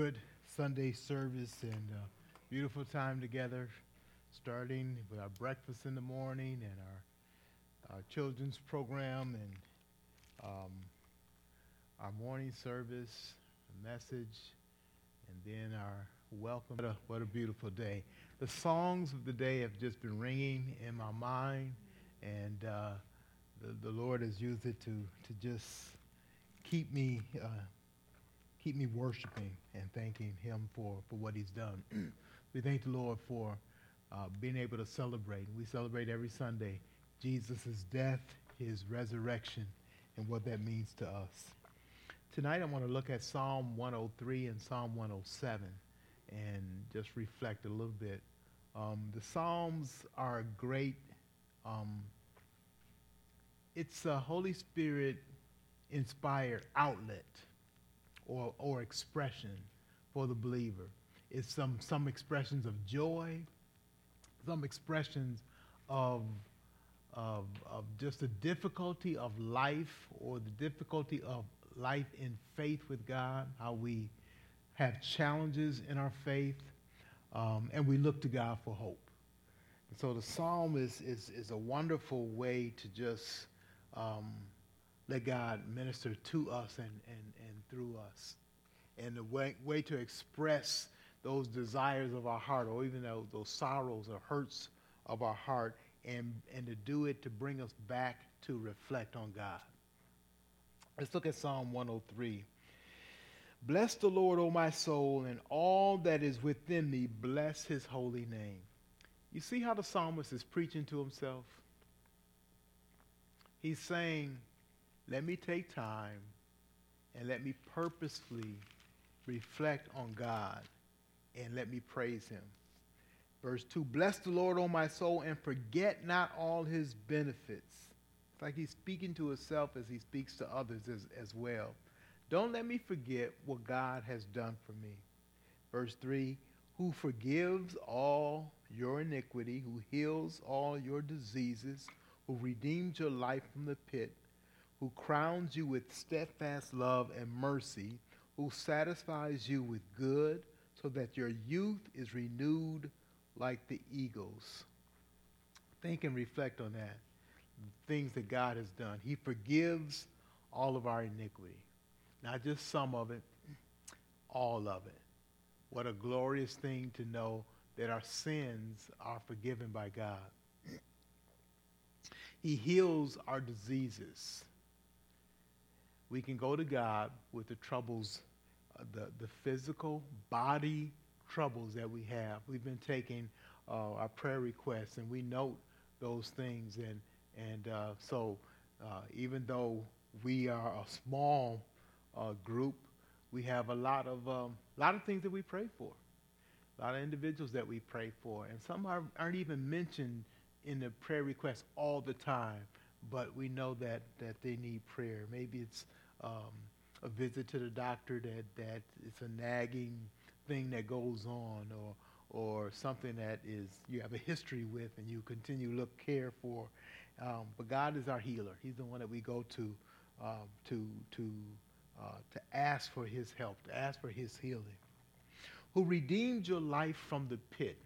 good Sunday service and uh, beautiful time together, starting with our breakfast in the morning and our, our children's program and um, our morning service, the message, and then our welcome. What a, what a beautiful day. The songs of the day have just been ringing in my mind, and uh, the, the Lord has used it to, to just keep me. Uh, keep me worshiping and thanking him for, for what he's done. we thank the Lord for uh, being able to celebrate. We celebrate every Sunday Jesus' death, his resurrection, and what that means to us. Tonight I want to look at Psalm 103 and Psalm 107 and just reflect a little bit. Um, the Psalms are great, um, it's a Holy Spirit inspired outlet or, or expression for the believer. It's some, some expressions of joy, some expressions of, of, of just the difficulty of life or the difficulty of life in faith with God, how we have challenges in our faith, um, and we look to God for hope. And so the psalm is, is, is a wonderful way to just um, let God minister to us and, and, and through us. And the way, way to express those desires of our heart or even those, those sorrows or hurts of our heart and, and to do it to bring us back to reflect on God. Let's look at Psalm 103. Bless the Lord, O my soul, and all that is within me, bless his holy name. You see how the psalmist is preaching to himself? He's saying, let me take time and let me purposefully reflect on God and let me praise him. Verse 2 Bless the Lord, O my soul, and forget not all his benefits. It's like he's speaking to himself as he speaks to others as, as well. Don't let me forget what God has done for me. Verse 3 Who forgives all your iniquity, who heals all your diseases, who redeems your life from the pit who crowns you with steadfast love and mercy, who satisfies you with good, so that your youth is renewed like the eagles. Think and reflect on that. Things that God has done. He forgives all of our iniquity. Not just some of it, all of it. What a glorious thing to know that our sins are forgiven by God. He heals our diseases we can go to God with the troubles, uh, the, the physical body troubles that we have. We've been taking uh, our prayer requests and we note those things. And, and uh, so uh, even though we are a small uh, group, we have a lot of, um, lot of things that we pray for, a lot of individuals that we pray for. And some are, aren't even mentioned in the prayer requests all the time, but we know that, that they need prayer. Maybe it's um, a visit to the doctor that, that it's a nagging thing that goes on or, or something that is you have a history with and you continue to look care for. Um, but God is our healer. He's the one that we go to um, to to uh, to ask for His help, to ask for His healing. Who redeemed your life from the pit?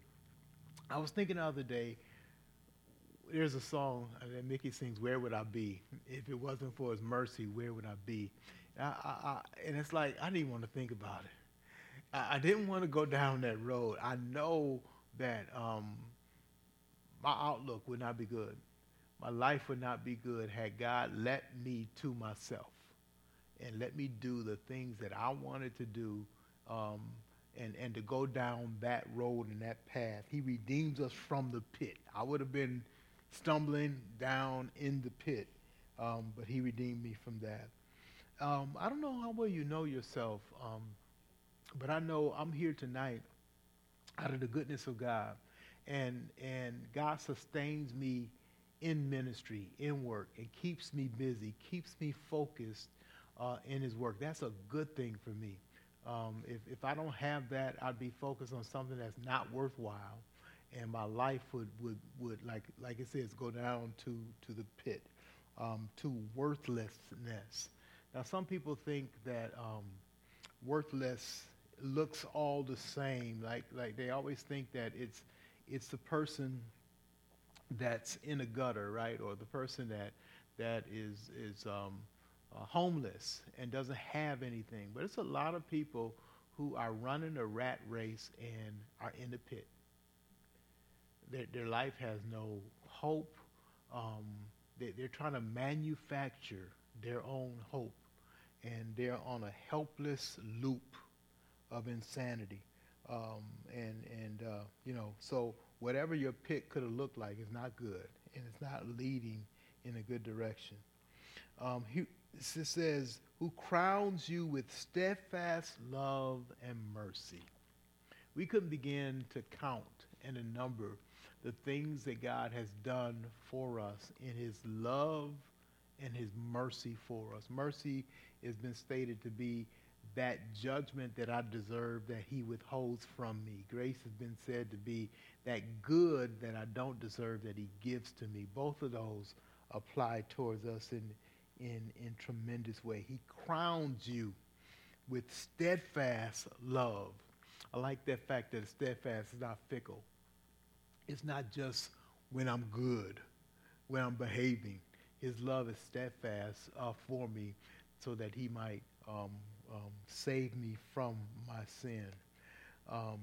I was thinking the other day. There's a song that Mickey sings, "Where Would I Be If It Wasn't for His Mercy? Where Would I Be?" I, I, I, and it's like I didn't want to think about it. I, didn't want to go down that road. I know that um, my outlook would not be good. My life would not be good had God let me to myself and let me do the things that I wanted to do um, and, and to go down that road and that path. He redeems us from the pit. I would have been stumbling down in the pit, um, but he redeemed me from that. Um, I don't know how well you know yourself, um, but I know I'm here tonight out of the goodness of God, and and God sustains me in ministry, in work, and keeps me busy, keeps me focused uh, in His work. That's a good thing for me. Um, if if I don't have that, I'd be focused on something that's not worthwhile and my life would, would, would like, like it says, go down to, to the pit, um, to worthlessness. Now, some people think that um, worthless looks all the same. Like like they always think that it's it's the person that's in a gutter, right, or the person that that is is um, uh, homeless and doesn't have anything. But it's a lot of people who are running a rat race and are in the pit. Their, their life has no hope. Um, they, they're trying to manufacture their own hope, and they're on a helpless loop of insanity. Um, and and uh, you know, so whatever your pit could have looked like is not good, and it's not leading in a good direction. Um, he, it says, "Who crowns you with steadfast love and mercy." We couldn't begin to count and a number the things that God has done for us in His love and His mercy for us. Mercy has been stated to be that judgment that I deserve that he withholds from me. Grace has been said to be that good that I don't deserve that he gives to me. Both of those apply towards us in, in, in tremendous way. He crowns you with steadfast love. I like that fact that steadfast is not fickle. It's not just when I'm good, when I'm behaving. His love is steadfast uh, for me so that he might um, um, save me from my sin. Um,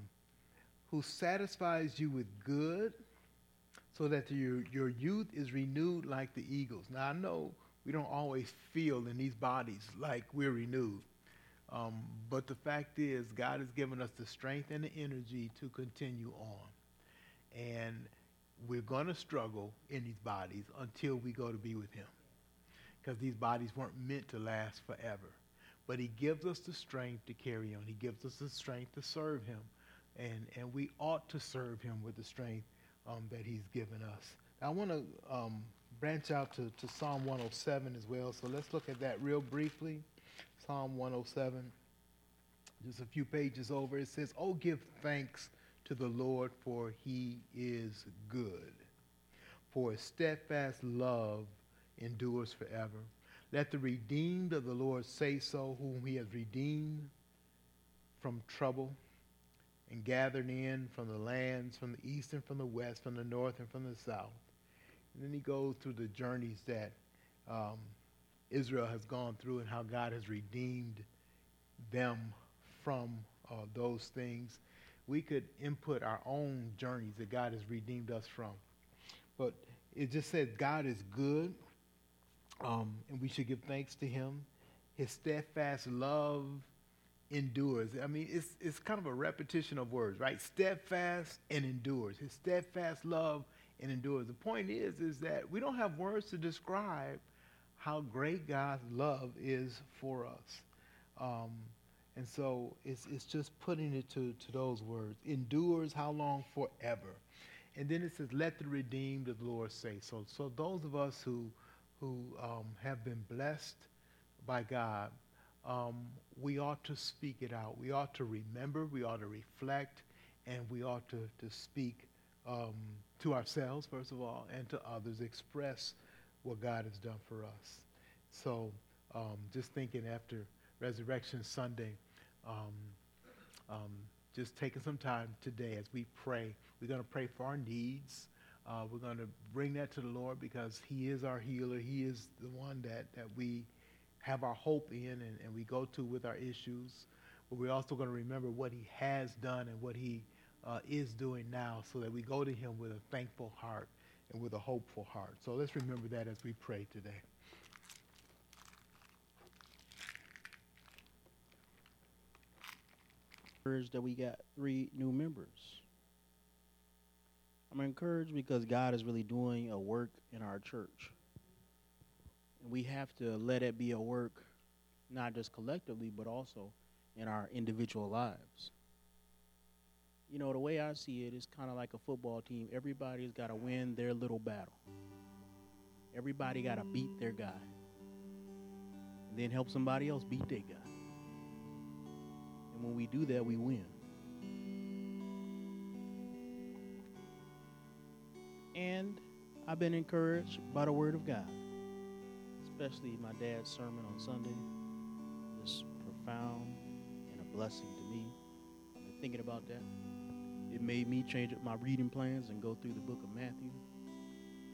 who satisfies you with good so that your, your youth is renewed like the eagles. Now, I know we don't always feel in these bodies like we're renewed. Um, but the fact is, God has given us the strength and the energy to continue on. And we're going to struggle in these bodies until we go to be with Him. Because these bodies weren't meant to last forever. But He gives us the strength to carry on, He gives us the strength to serve Him. And, and we ought to serve Him with the strength um, that He's given us. I want to um, branch out to, to Psalm 107 as well. So let's look at that real briefly. Psalm 107, just a few pages over. It says, Oh, give thanks to the Lord, for he is good. For his steadfast love endures forever. Let the redeemed of the Lord say so, whom he has redeemed from trouble and gathered in from the lands, from the east and from the west, from the north and from the south. And then he goes through the journeys that um, Israel has gone through and how God has redeemed them from uh, those things. We could input our own journeys that God has redeemed us from. But it just says God is good, um, and we should give thanks to him. His steadfast love endures. I mean, it's, it's kind of a repetition of words, right? Steadfast and endures. His steadfast love and endures. The point is, is that we don't have words to describe how great God's love is for us. Um, and so it's, it's just putting it to, to those words. Endures how long? Forever. And then it says, let the redeemed of the Lord say. So, so those of us who, who um, have been blessed by God, um, we ought to speak it out. We ought to remember, we ought to reflect, and we ought to, to speak um, to ourselves, first of all, and to others, express what God has done for us. So um, just thinking after Resurrection Sunday, um, um, just taking some time today as we pray. We're going to pray for our needs. Uh, we're going to bring that to the Lord because He is our healer. He is the one that, that we have our hope in and, and we go to with our issues. But we're also going to remember what He has done and what He uh, is doing now so that we go to Him with a thankful heart and with a hopeful heart. So let's remember that as we pray today. That we got three new members. I'm encouraged because God is really doing a work in our church. And we have to let it be a work not just collectively, but also in our individual lives. You know, the way I see it is kind of like a football team. Everybody's got to win their little battle. Everybody got to beat their guy. And then help somebody else beat their guy. And when we do that, we win. And I've been encouraged by the Word of God, especially my dad's sermon on Sunday. Just profound and a blessing to me. thinking about that. It made me change up my reading plans and go through the book of Matthew.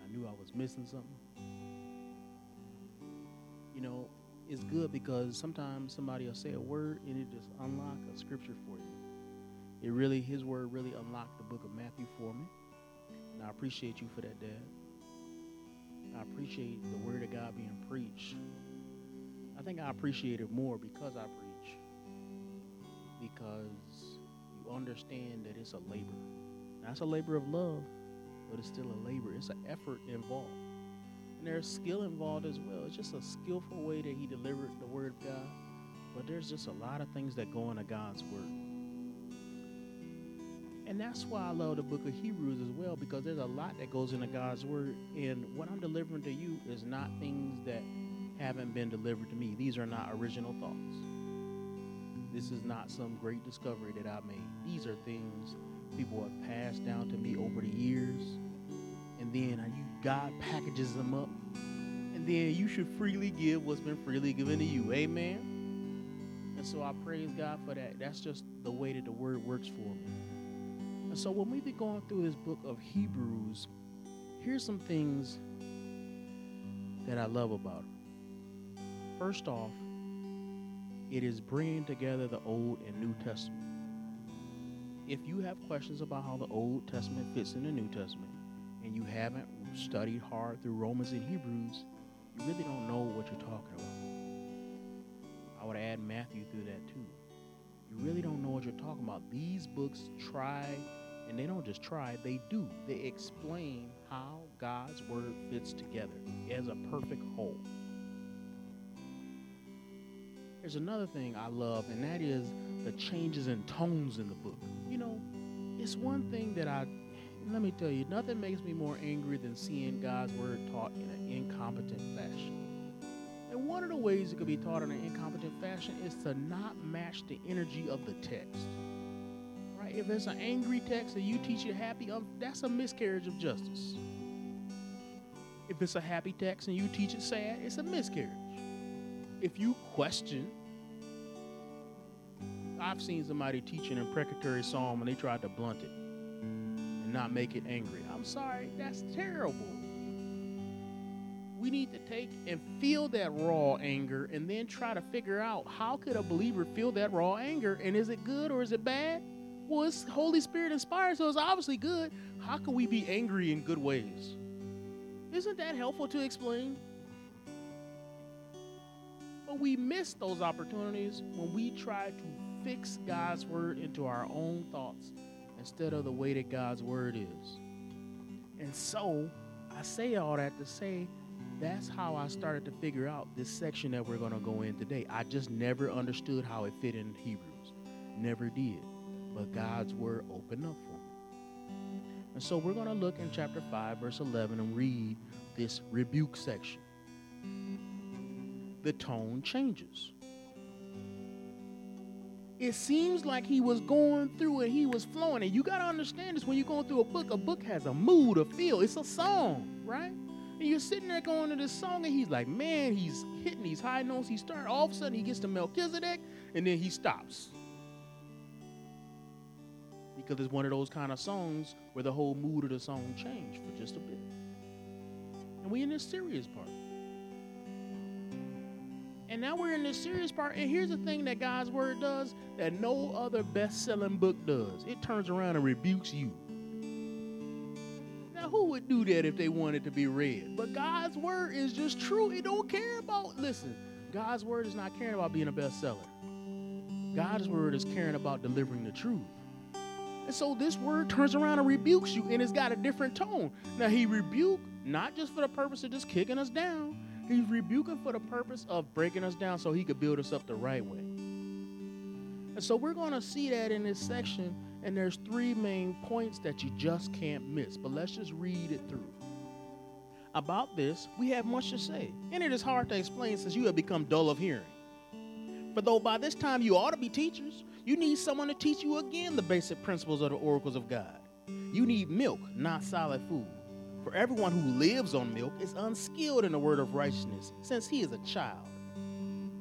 I knew I was missing something. You know, it's good because sometimes somebody will say a word and it just unlock a scripture for you. It really, his word really unlocked the book of Matthew for me. And I appreciate you for that, Dad. I appreciate the word of God being preached. I think I appreciate it more because I preach. Because you understand that it's a labor. That's a labor of love, but it's still a labor. It's an effort involved. And there's skill involved as well. It's just a skillful way that he delivered the word of God. But there's just a lot of things that go into God's word. And that's why I love the book of Hebrews as well, because there's a lot that goes into God's word. And what I'm delivering to you is not things that haven't been delivered to me. These are not original thoughts. This is not some great discovery that I made. These are things people have passed down to me over the years. And then you, God packages them up. And then you should freely give what's been freely given to you. Amen. And so I praise God for that. That's just the way that the word works for me. And so when we be going through this book of Hebrews, here's some things that I love about it. First off, it is bringing together the Old and New Testament. If you have questions about how the Old Testament fits in the New Testament, and you haven't studied hard through Romans and Hebrews, you really don't know what you're talking about. I would add Matthew through that too. You really don't know what you're talking about. These books try, and they don't just try, they do. They explain how God's word fits together as a perfect whole. There's another thing I love, and that is the changes in tones in the book. You know, it's one thing that I, let me tell you, nothing makes me more angry than seeing God's word taught in an incompetent fashion. And one of the ways it could be taught in an incompetent fashion is to not match the energy of the text. Right? If it's an angry text and you teach it happy, um, that's a miscarriage of justice. If it's a happy text and you teach it sad, it's a miscarriage. If you question, I've seen somebody teaching an imprecatory psalm and they tried to blunt it not make it angry. I'm sorry, that's terrible. We need to take and feel that raw anger and then try to figure out how could a believer feel that raw anger and is it good or is it bad? Well, it's Holy Spirit inspired, so it's obviously good. How can we be angry in good ways? Isn't that helpful to explain? But we miss those opportunities when we try to fix God's word into our own thoughts instead of the way that God's word is. And so I say all that to say that's how I started to figure out this section that we're going to go in today. I just never understood how it fit in Hebrews. Never did. But God's word opened up for me. And so we're going to look in chapter 5, verse 11, and read this rebuke section the tone changes. It seems like he was going through and he was flowing. And you got to understand this when you're going through a book, a book has a mood, a feel. It's a song, right? And you're sitting there going to this song, and he's like, man, he's hitting these high notes. He starts, all of a sudden, he gets to Melchizedek, and then he stops. Because it's one of those kind of songs where the whole mood of the song changed for just a bit. And we in this serious part. And now we're in this serious part. And here's the thing that God's word does that no other best selling book does it turns around and rebukes you. Now, who would do that if they wanted to be read? But God's word is just true. It don't care about, listen, God's word is not caring about being a bestseller. God's word is caring about delivering the truth. And so this word turns around and rebukes you, and it's got a different tone. Now, he rebuked not just for the purpose of just kicking us down, He's rebuking for the purpose of breaking us down so he could build us up the right way. And so we're going to see that in this section, and there's three main points that you just can't miss. But let's just read it through. About this, we have much to say, and it is hard to explain since you have become dull of hearing. For though by this time you ought to be teachers, you need someone to teach you again the basic principles of the oracles of God. You need milk, not solid food. For everyone who lives on milk is unskilled in the word of righteousness, since he is a child.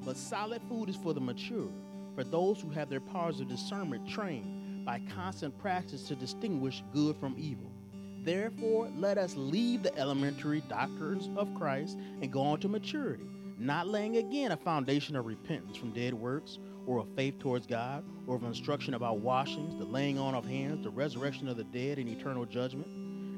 But solid food is for the mature, for those who have their powers of discernment trained by constant practice to distinguish good from evil. Therefore, let us leave the elementary doctrines of Christ and go on to maturity, not laying again a foundation of repentance from dead works, or of faith towards God, or of instruction about washings, the laying on of hands, the resurrection of the dead, and eternal judgment.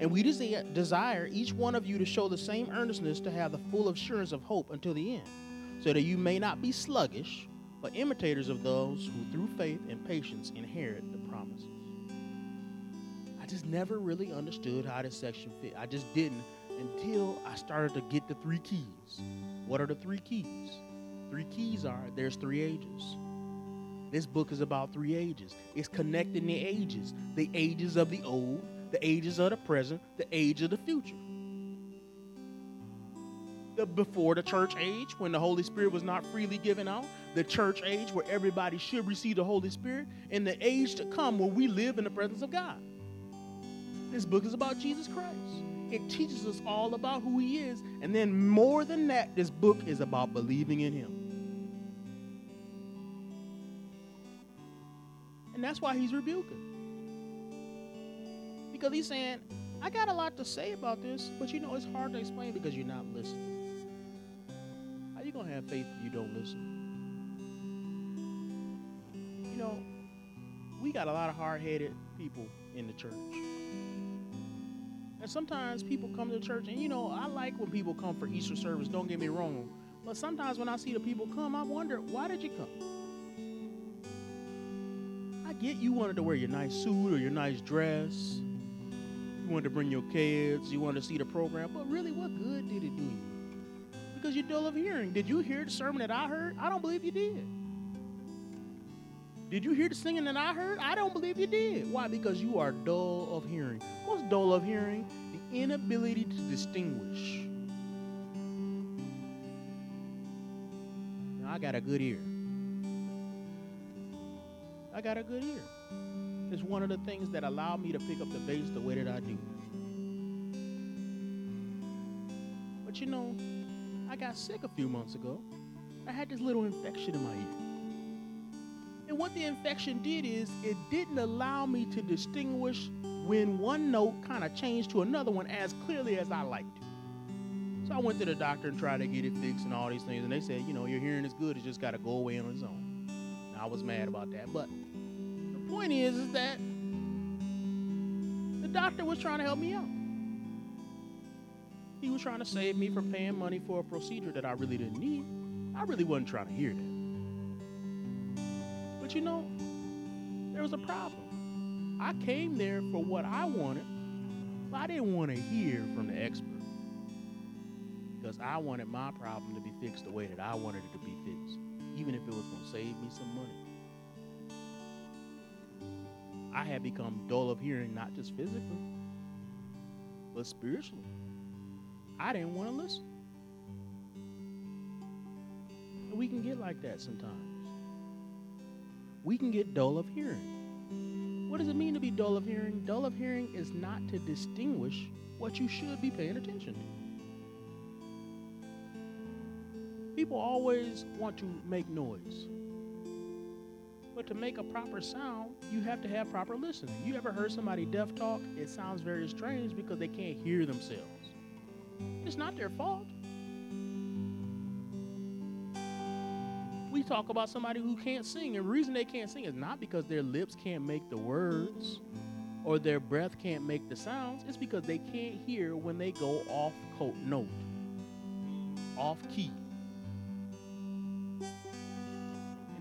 And we desire each one of you to show the same earnestness to have the full assurance of hope until the end, so that you may not be sluggish, but imitators of those who through faith and patience inherit the promises. I just never really understood how this section fit. I just didn't until I started to get the three keys. What are the three keys? Three keys are there's three ages. This book is about three ages. It's connecting the ages the ages of the old, the ages of the present, the age of the future. The before the church age, when the Holy Spirit was not freely given out, the church age where everybody should receive the Holy Spirit, and the age to come where we live in the presence of God. This book is about Jesus Christ. It teaches us all about who He is. And then, more than that, this book is about believing in Him. And that's why He's rebuking. Because He's saying, I got a lot to say about this, but you know, it's hard to explain because you're not listening. How you to have faith if you don't listen? You know, we got a lot of hard headed people in the church. And sometimes people come to church, and you know, I like when people come for Easter service, don't get me wrong. But sometimes when I see the people come, I wonder, why did you come? I get you wanted to wear your nice suit or your nice dress. You wanted to bring your kids, you wanted to see the program, but really, what good did it do you? Because you're dull of hearing. Did you hear the sermon that I heard? I don't believe you did. Did you hear the singing that I heard? I don't believe you did. Why? Because you are dull of hearing. What's dull of hearing? The inability to distinguish. Now, I got a good ear. I got a good ear. It's one of the things that allow me to pick up the bass the way that I do. But you know, I got sick a few months ago. I had this little infection in my ear. And what the infection did is it didn't allow me to distinguish when one note kind of changed to another one as clearly as I liked. So I went to the doctor and tried to get it fixed and all these things, and they said, you know, your hearing is good, it's just got to go away on its own. And I was mad about that, but point is, is that the doctor was trying to help me out. He was trying to save me from paying money for a procedure that I really didn't need. I really wasn't trying to hear that. But you know, there was a problem. I came there for what I wanted, but I didn't want to hear from the expert. Because I wanted my problem to be fixed the way that I wanted it to be fixed, even if it was going to save me some money. I had become dull of hearing, not just physically, but spiritually. I didn't want to listen. We can get like that sometimes we can get dull of hearing. What does it mean to be dull of hearing? Dull of hearing is not to distinguish what you should be paying attention to. People always want to make noise. To make a proper sound, you have to have proper listening. You ever heard somebody deaf talk? It sounds very strange because they can't hear themselves. It's not their fault. we talk about somebody who can't sing. And the reason they can't sing is not because their lips can't make the words or their breath can't make the sounds. It's because they can't hear when they go off note, off key.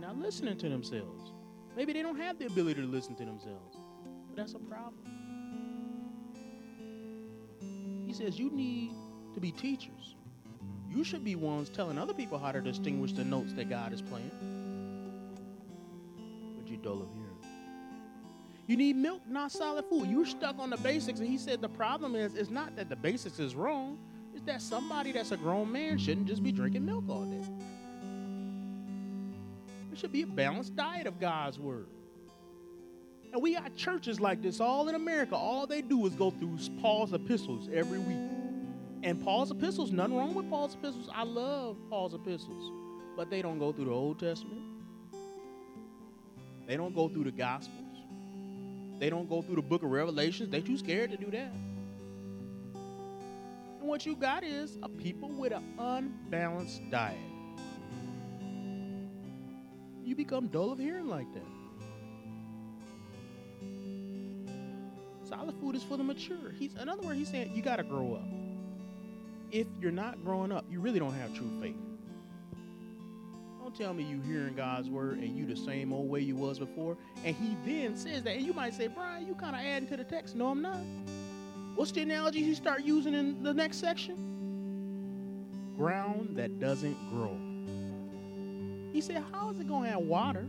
not listening to themselves. Maybe they don't have the ability to listen to themselves. But that's a problem. He says you need to be teachers. You should be ones telling other people how to distinguish the notes that God is playing. But you're dull of hearing. You need milk, not solid food. You're stuck on the basics. And he said the problem is, it's not that the basics is wrong, it's that somebody that's a grown man shouldn't just be drinking milk all day. Should be a balanced diet of God's word. And we got churches like this all in America. All they do is go through Paul's epistles every week. And Paul's epistles, nothing wrong with Paul's epistles. I love Paul's epistles. But they don't go through the Old Testament. They don't go through the Gospels. They don't go through the book of Revelations. They too scared to do that. And what you got is a people with an unbalanced diet. Become dull of hearing like that. Solid food is for the mature. He's in other words, he's saying you gotta grow up. If you're not growing up, you really don't have true faith. Don't tell me you hearing God's word and you the same old way you was before. And he then says that, and you might say, Brian, you kind of adding to the text. No, I'm not. What's the analogy he start using in the next section? Ground that doesn't grow. He said, How is it going to have water,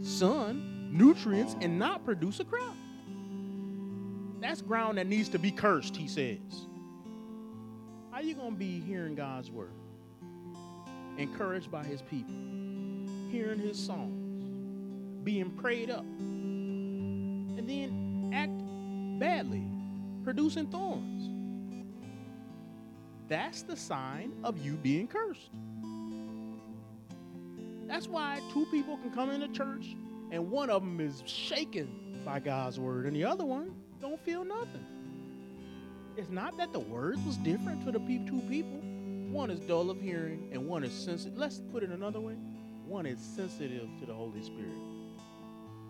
sun, nutrients, and not produce a crop? That's ground that needs to be cursed, he says. How are you going to be hearing God's word? Encouraged by his people, hearing his songs, being prayed up, and then act badly, producing thorns. That's the sign of you being cursed. That's why two people can come into church and one of them is shaken by God's word and the other one don't feel nothing. It's not that the words was different for the two people. One is dull of hearing and one is sensitive. Let's put it another way. One is sensitive to the Holy Spirit.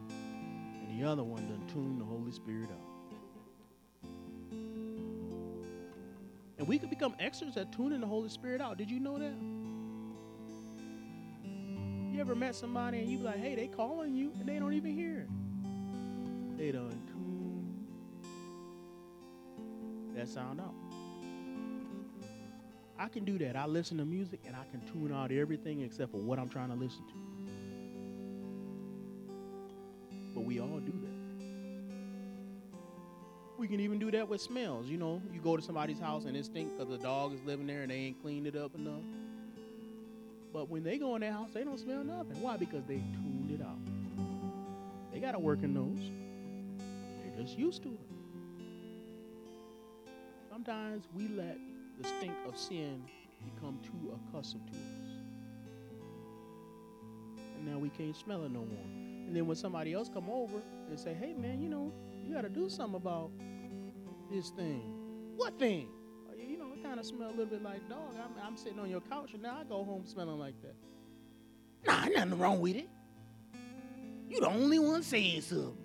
And the other one doesn't tune the Holy Spirit up. And we could become experts at tuning the Holy Spirit out. Did you know that? You ever met somebody and you be like, hey, they calling you and they don't even hear. They don't tune that sound out. I can do that. I listen to music and I can tune out everything except for what I'm trying to listen to. But we all do that. We can even do that with smells. You know, you go to somebody's house and it stinks because the dog is living there and they ain't cleaned it up enough. But when they go in their house, they don't smell nothing. Why? Because they tuned it out. They got a working nose. They're just used to it. Sometimes we let the stink of sin become too accustomed to us. And now we can't smell it no more. And then when somebody else come over and say, hey man, you know, you got to do something about this thing. What thing? Kind of smell a little bit like dog. I'm, I'm sitting on your couch and now I go home smelling like that. Nah, nothing wrong with it. You the only one saying something.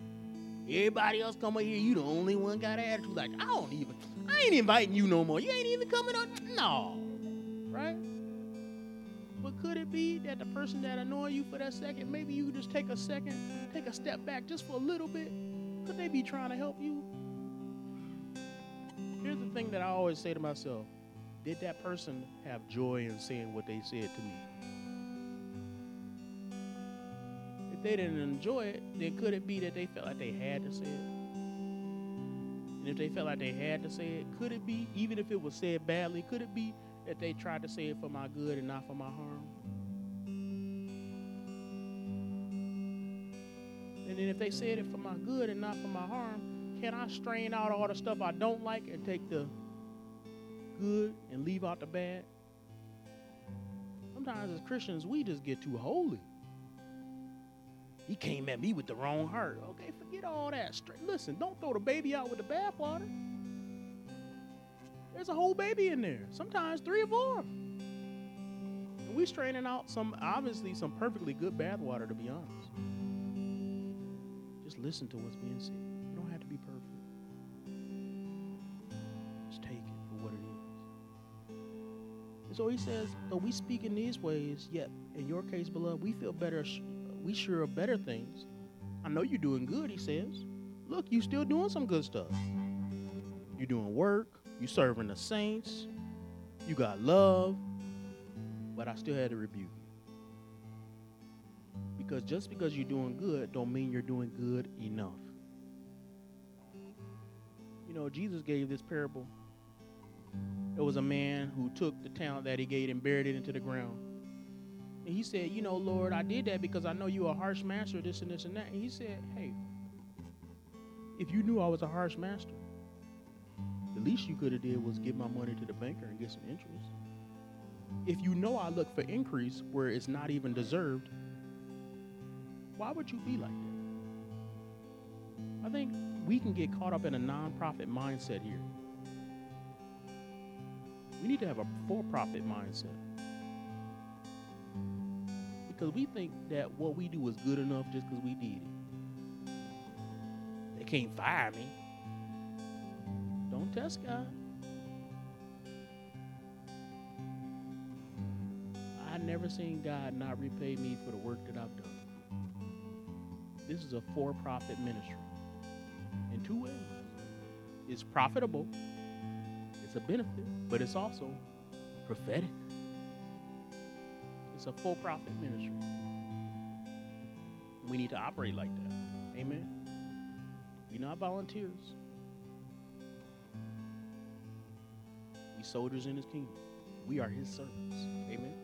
Everybody else come over here, you the only one got an attitude like, I don't even, I ain't inviting you no more. You ain't even coming up. No. Right? But could it be that the person that annoyed you for that second, maybe you just take a second, take a step back just for a little bit? Could they be trying to help you? Here's the thing that I always say to myself Did that person have joy in saying what they said to me? If they didn't enjoy it, then could it be that they felt like they had to say it? And if they felt like they had to say it, could it be, even if it was said badly, could it be that they tried to say it for my good and not for my harm? And then if they said it for my good and not for my harm, can I strain out all the stuff I don't like and take the good and leave out the bad? Sometimes as Christians, we just get too holy. He came at me with the wrong heart. Okay, forget all that. Straight, listen, don't throw the baby out with the bathwater. There's a whole baby in there. Sometimes three or four. And we straining out some, obviously, some perfectly good bathwater, to be honest. Just listen to what's being said. So he says, though we speak in these ways, yet in your case, beloved, we feel better. We sure of better things. I know you're doing good, he says. Look, you're still doing some good stuff. You're doing work. You're serving the saints. You got love. But I still had to rebuke you. Because just because you're doing good don't mean you're doing good enough. You know, Jesus gave this parable. There was a man who took the talent that he gave and buried it into the ground. And he said, You know, Lord, I did that because I know you're a harsh master, this and this and that. And he said, Hey, if you knew I was a harsh master, the least you could have did was give my money to the banker and get some interest. If you know I look for increase where it's not even deserved, why would you be like that? I think we can get caught up in a nonprofit mindset here. We need to have a for profit mindset. Because we think that what we do is good enough just because we did it. They can't fire me. Don't test God. I never seen God not repay me for the work that I've done. This is a for profit ministry in two ways. It's profitable, it's a benefit, but it's also prophetic. It's a full profit ministry. We need to operate like that. Amen. We're not volunteers. We soldiers in his kingdom. We are his servants. Amen.